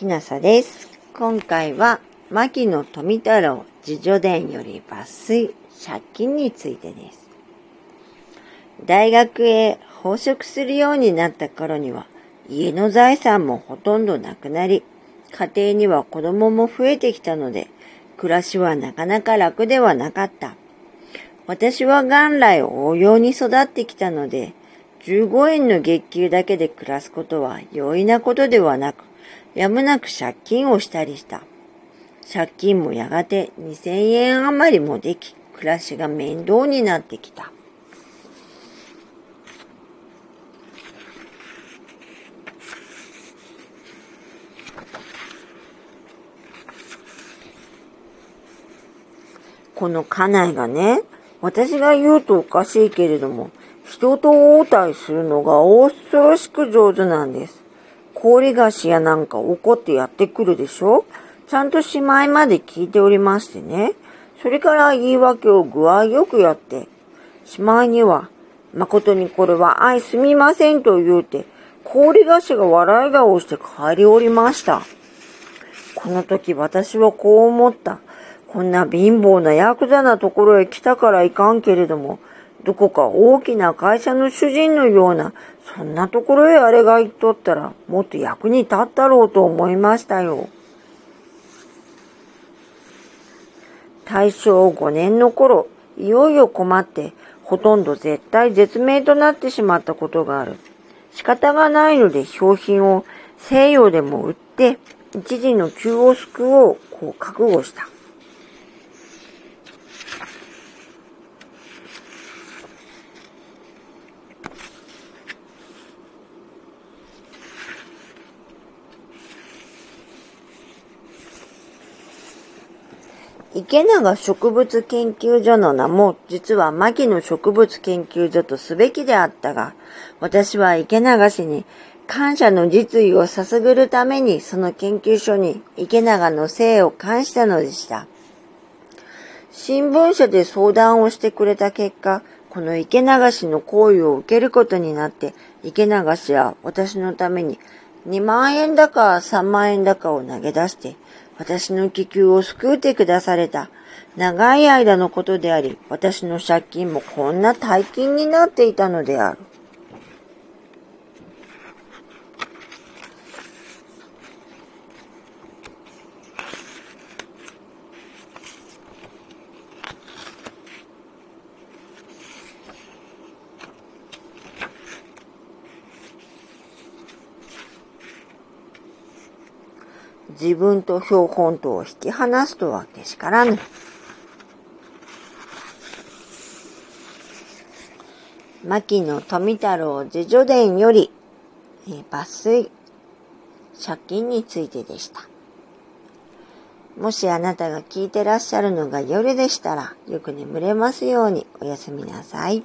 きなさです。今回は、牧野富太郎自助伝より抜粋、借金についてです。大学へ奉職するようになった頃には、家の財産もほとんどなくなり、家庭には子供も増えてきたので、暮らしはなかなか楽ではなかった。私は元来応用に育ってきたので、15円の月給だけで暮らすことは容易なことではなく、やむなく借金をしたりした。借金もやがて2000円余りもでき、暮らしが面倒になってきた。この家内がね、私が言うとおかしいけれども、人と応対するのが恐ろしく上手なんです。氷菓子やなんか怒ってやってくるでしょちゃんとしまいまで聞いておりましてね。それから言い訳を具合よくやって、しまいには、誠にこれは愛すみませんと言うて、氷菓子が笑い顔をして帰りおりました。この時私はこう思った。こんな貧乏なヤクザなところへ来たからいかんけれども、どこか大きな会社の主人のような、そんなところへあれが行っとったら、もっと役に立ったろうと思いましたよ。大正5年の頃、いよいよ困って、ほとんど絶対絶命となってしまったことがある。仕方がないので商品を西洋でも売って、一時の急を救おう、こう覚悟した。池永植物研究所の名も実は牧野植物研究所とすべきであったが、私は池永氏に感謝の実意をさすぐるためにその研究所に池永の姓を冠したのでした。新聞社で相談をしてくれた結果、この池永氏の行為を受けることになって、池永氏は私のために2万円だか3万円だかを投げ出して、私の気球を救うてくだされた。長い間のことであり、私の借金もこんな大金になっていたのである。自分と標本とを引き離すとはけしからぬ。牧野富太郎自助伝より、えー、抜粋、借金についてでした。もしあなたが聞いてらっしゃるのが夜でしたら、よく眠れますようにおやすみなさい。